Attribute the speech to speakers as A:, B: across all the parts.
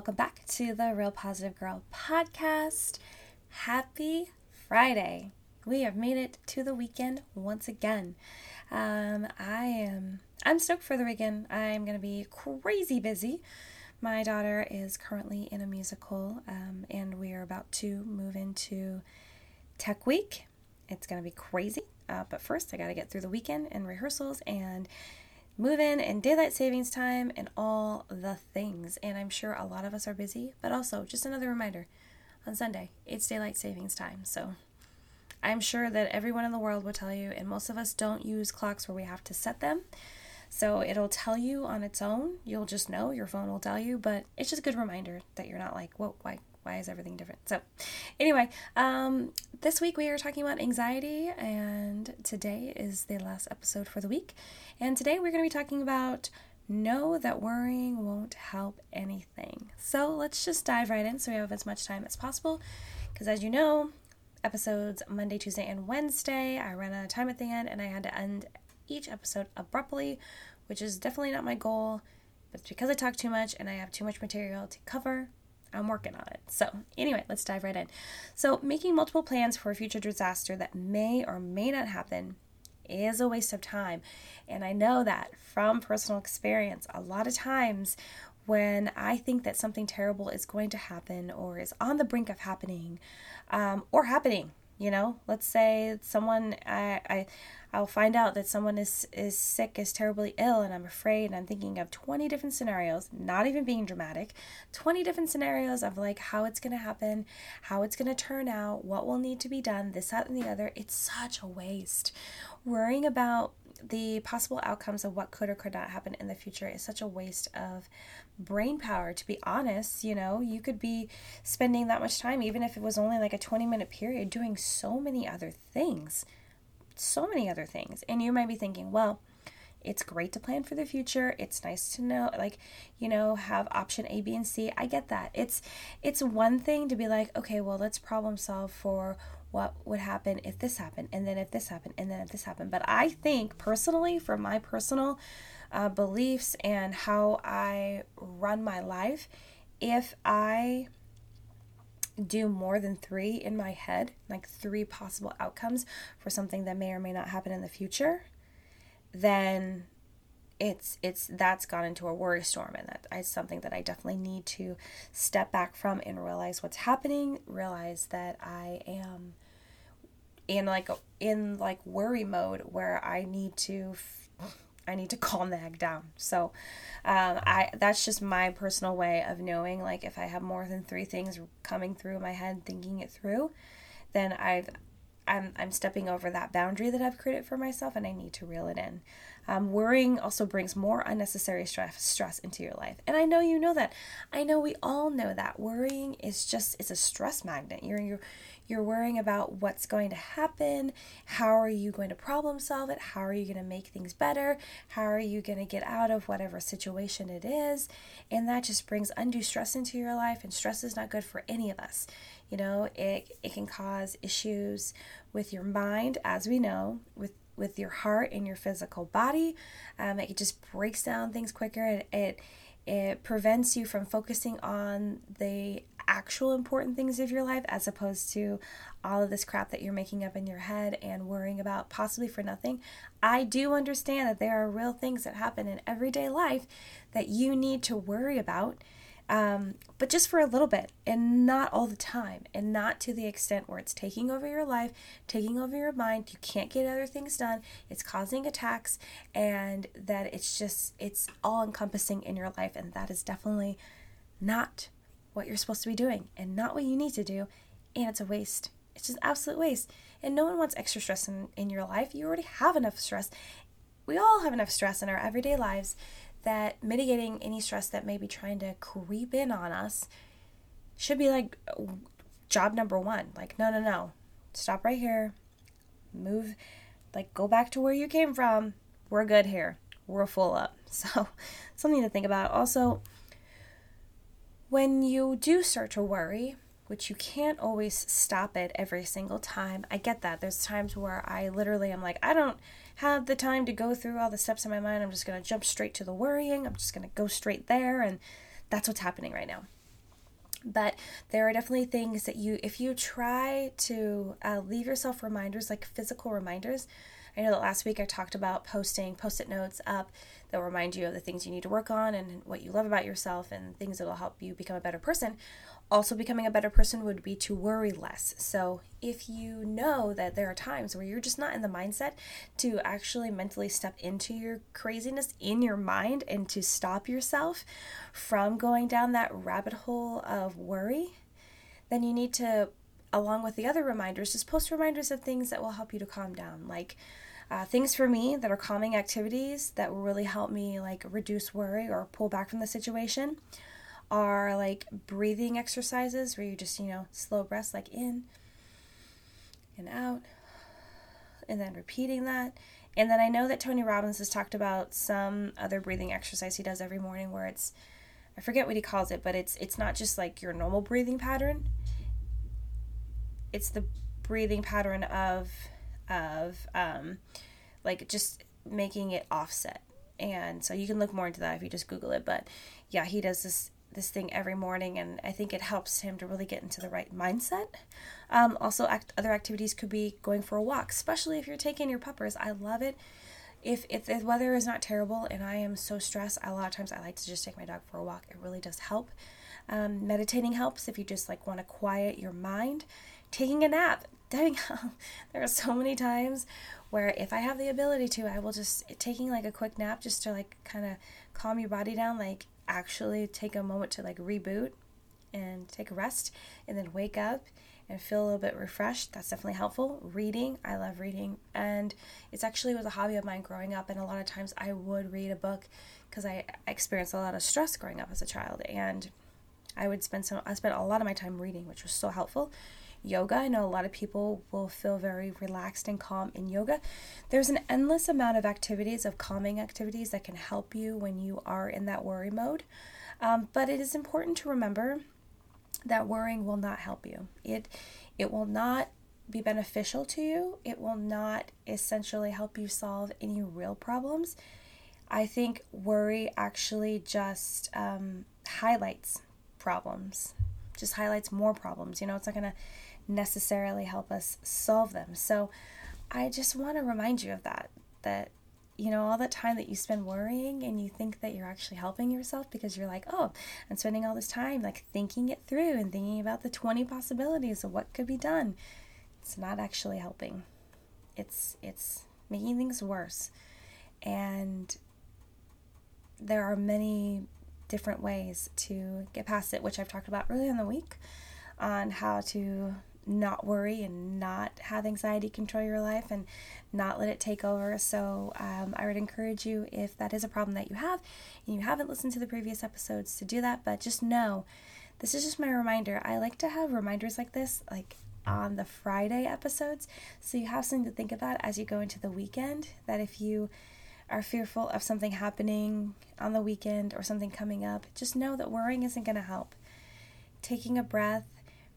A: welcome back to the Real Positive Girl podcast. Happy Friday. We have made it to the weekend once again. Um, I am I'm stoked for the weekend. I'm going to be crazy busy. My daughter is currently in a musical, um, and we are about to move into Tech Week. It's going to be crazy. Uh, but first, I got to get through the weekend and rehearsals and move in and daylight savings time and all the things. And I'm sure a lot of us are busy, but also just another reminder on Sunday, it's daylight savings time. So I'm sure that everyone in the world will tell you, and most of us don't use clocks where we have to set them. So it'll tell you on its own. You'll just know, your phone will tell you, but it's just a good reminder that you're not like, whoa, why, why is everything different? So, anyway, um, this week we are talking about anxiety, and today is the last episode for the week. And today we're going to be talking about know that worrying won't help anything. So, let's just dive right in so we have as much time as possible. Because, as you know, episodes Monday, Tuesday, and Wednesday, I ran out of time at the end, and I had to end each episode abruptly, which is definitely not my goal. But it's because I talk too much and I have too much material to cover I'm working on it. So, anyway, let's dive right in. So, making multiple plans for a future disaster that may or may not happen is a waste of time. And I know that from personal experience. A lot of times when I think that something terrible is going to happen or is on the brink of happening um, or happening, you know let's say someone I, I i'll find out that someone is is sick is terribly ill and i'm afraid and i'm thinking of 20 different scenarios not even being dramatic 20 different scenarios of like how it's going to happen how it's going to turn out what will need to be done this that and the other. It's such a waste. Worrying about the possible outcomes of what could or could not happen in the future is such a waste of brain power. To be honest you know you could be spending that much time even if it was only like a 20 minute period doing so many other things. So many other things. And you might be thinking well it's great to plan for the future. It's nice to know like you know have option a b and c. I get that. It's it's one thing to be like okay well let's problem solve for what would happen if this happened and then if this happened and then if this happened. But i think personally from my personal uh, beliefs and how i run my life if i do more than three in my head like three possible outcomes for something that may or may not happen in the future then it's it's that's gone into a worry storm and that is something that I definitely need to step back from and realize what's happening realize that I am in like in like worry mode where I need to I need to calm the down. So, um, I that's just my personal way of knowing. Like, if I have more than three things coming through my head, thinking it through, then I've I'm I'm stepping over that boundary that I've created for myself, and I need to reel it in. Um, worrying also brings more unnecessary stress stress into your life, and I know you know that. I know we all know that worrying is just it's a stress magnet. You're you're you're worrying about what's going to happen. How are you going to problem solve it? How are you going to make things better? How are you going to get out of whatever situation it is? And that just brings undue stress into your life, and stress is not good for any of us. You know, it, it can cause issues with your mind, as we know, with with your heart and your physical body. Um, it just breaks down things quicker. It, it it prevents you from focusing on the actual important things of your life as opposed to all of this crap that you're making up in your head and worrying about possibly for nothing. I do understand that there are real things that happen in everyday life that you need to worry about um, but just for a little bit and not all the time and not to the extent where it's taking over your life, taking over your mind. You can't get other things done. It's causing attacks and that it's just, it's all encompassing in your life. And that is definitely not what you're supposed to be doing and not what you need to do. And it's a waste. It's just absolute waste. And no one wants extra stress in, in your life. You already have enough stress. We all have enough stress in our everyday lives that mitigating any stress that may be trying to creep in on us should be like job number one. Like, no, no, no. Stop right here. Move, like, go back to where you came from. We're good here. We're full up. So, something to think about. Also, when you do start to worry, which you can't always stop it every single time, I get that. There's times where I literally am like, I don't have the time to go through all the steps in my mind. I'm just going to jump straight to the worrying. I'm just going to go straight there. And that's what's happening right now. but there are definitely things that you if you try to uh, leave yourself reminders like physical reminders i know that last week i talked about posting post-it notes up that will remind you of the things you need to work on and what you love about yourself and things that will help you become a better person also becoming a better person would be to worry less. So, if you know that there are times where you're just not in the mindset to actually mentally step into your craziness in your mind and to stop yourself from going down that rabbit hole of worry, then you need to, along with the other reminders, just post reminders of things that will help you to calm down. Like, uh, things for me that are calming activities that will really help me like reduce worry or pull back from the situation are like breathing exercises where you just, you know, slow breaths like in and out, and then repeating that. And then I know that Tony Robbins has talked about some other breathing exercise he does every morning where it's I forget what he calls it, but it's it's not just like your normal breathing pattern. It's the breathing pattern of of um like just making it offset. And so you can look more into that if you just Google it. But yeah, he does this this thing every morning, and I think it helps him to really get into the right mindset. Um, also, act- other activities could be going for a walk, especially if you're taking your puppers. I love it. If, if the weather is not terrible and I am so stressed, a lot of times I like to just take my dog for a walk. It really does help. Um, meditating helps if you just like want to quiet your mind. Taking a nap. dang, there are so many times where if I have the ability to, I will just taking like a quick nap just to like kind of calm your body down. Like actually take a moment to like reboot and take a rest and then wake up and feel a little bit refreshed. That's definitely helpful. Reading, I love reading, and it's actually was a hobby of mine growing up. And a lot of times I would read a book because I experienced a lot of stress growing up as a child, and I would spend some. I spent a lot of my time reading, which was so helpful yoga. I know a lot of people will feel very relaxed and calm in yoga. There's an endless amount of activities, of calming activities that can help you when you are in that worry mode. Um, but it is important to remember that worrying will not help you. It it will not be beneficial to you. It will not essentially help you solve any real problems. I think worry actually just um, highlights problems, just highlights more problems. You know, it's not going to necessarily help us solve them. So I just want to remind you of that, that you know, all the time that you spend worrying and you think that you're actually helping yourself because you're like, oh, I'm spending all this time like thinking it through and thinking about the 20 possibilities of what could be done. It's not actually helping. It's it's making things worse. And there are many different ways to get past it, which I've talked about earlier in the week on how to not worry and not have anxiety control your life and not let it take over. So, um, I would encourage you, if that is a problem that you have and you haven't listened to the previous episodes, to do that. But just know this is just my reminder. I like to have reminders like this, like on the Friday episodes, so you have something to think about as you go into the weekend. That if you are fearful of something happening on the weekend or something coming up, just know that worrying isn't going to help. Taking a breath,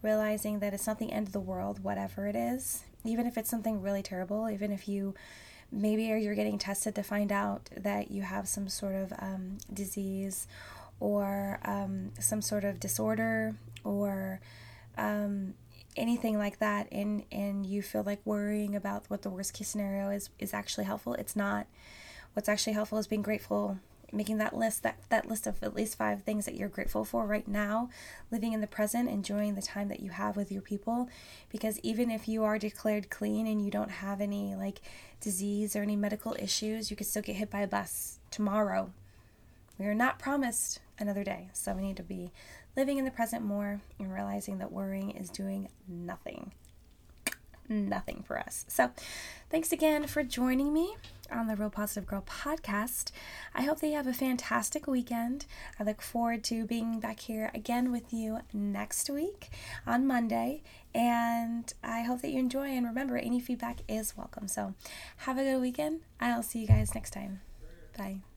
A: realizing that it's not the end of the world, whatever it is, even if it's something really terrible, even if you maybe you're getting tested to find out that you have some sort of um, disease or um, some sort of disorder or um, anything like that and and you feel like worrying about what the worst case scenario is is actually helpful it's not what's actually helpful is being grateful making that list that that list of at least five things that you're grateful for right now living in the present enjoying the time that you have with your people. Because even if you are declared clean and you don't have any like disease or any medical issues you could still get hit by a bus tomorrow. We are not promised another day. So we need to be living in the present more and realizing that worrying is doing nothing. Nothing for us. So, thanks again for joining me on the Real Positive Girl podcast. I hope that you have a fantastic weekend. I look forward to being back here again with you next week on Monday. And I hope that you enjoy. And remember, any feedback is welcome. So, have a good weekend. I'll see you guys next time. Bye.